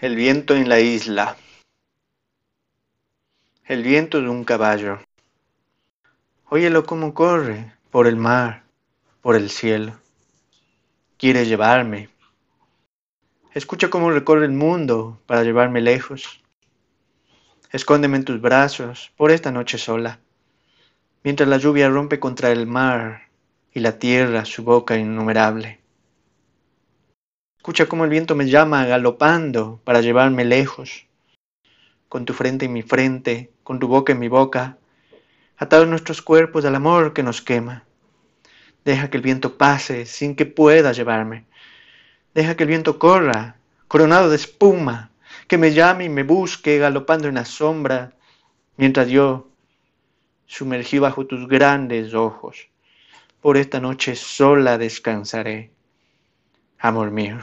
El viento en la isla. El viento de un caballo. Óyelo cómo corre por el mar, por el cielo. Quiere llevarme. Escucha cómo recorre el mundo para llevarme lejos. Escóndeme en tus brazos por esta noche sola, mientras la lluvia rompe contra el mar y la tierra su boca innumerable. Escucha cómo el viento me llama galopando para llevarme lejos, con tu frente en mi frente, con tu boca en mi boca, atados nuestros cuerpos al amor que nos quema. Deja que el viento pase sin que pueda llevarme. Deja que el viento corra, coronado de espuma, que me llame y me busque galopando en la sombra, mientras yo, sumergí bajo tus grandes ojos, por esta noche sola descansaré. Amor mío.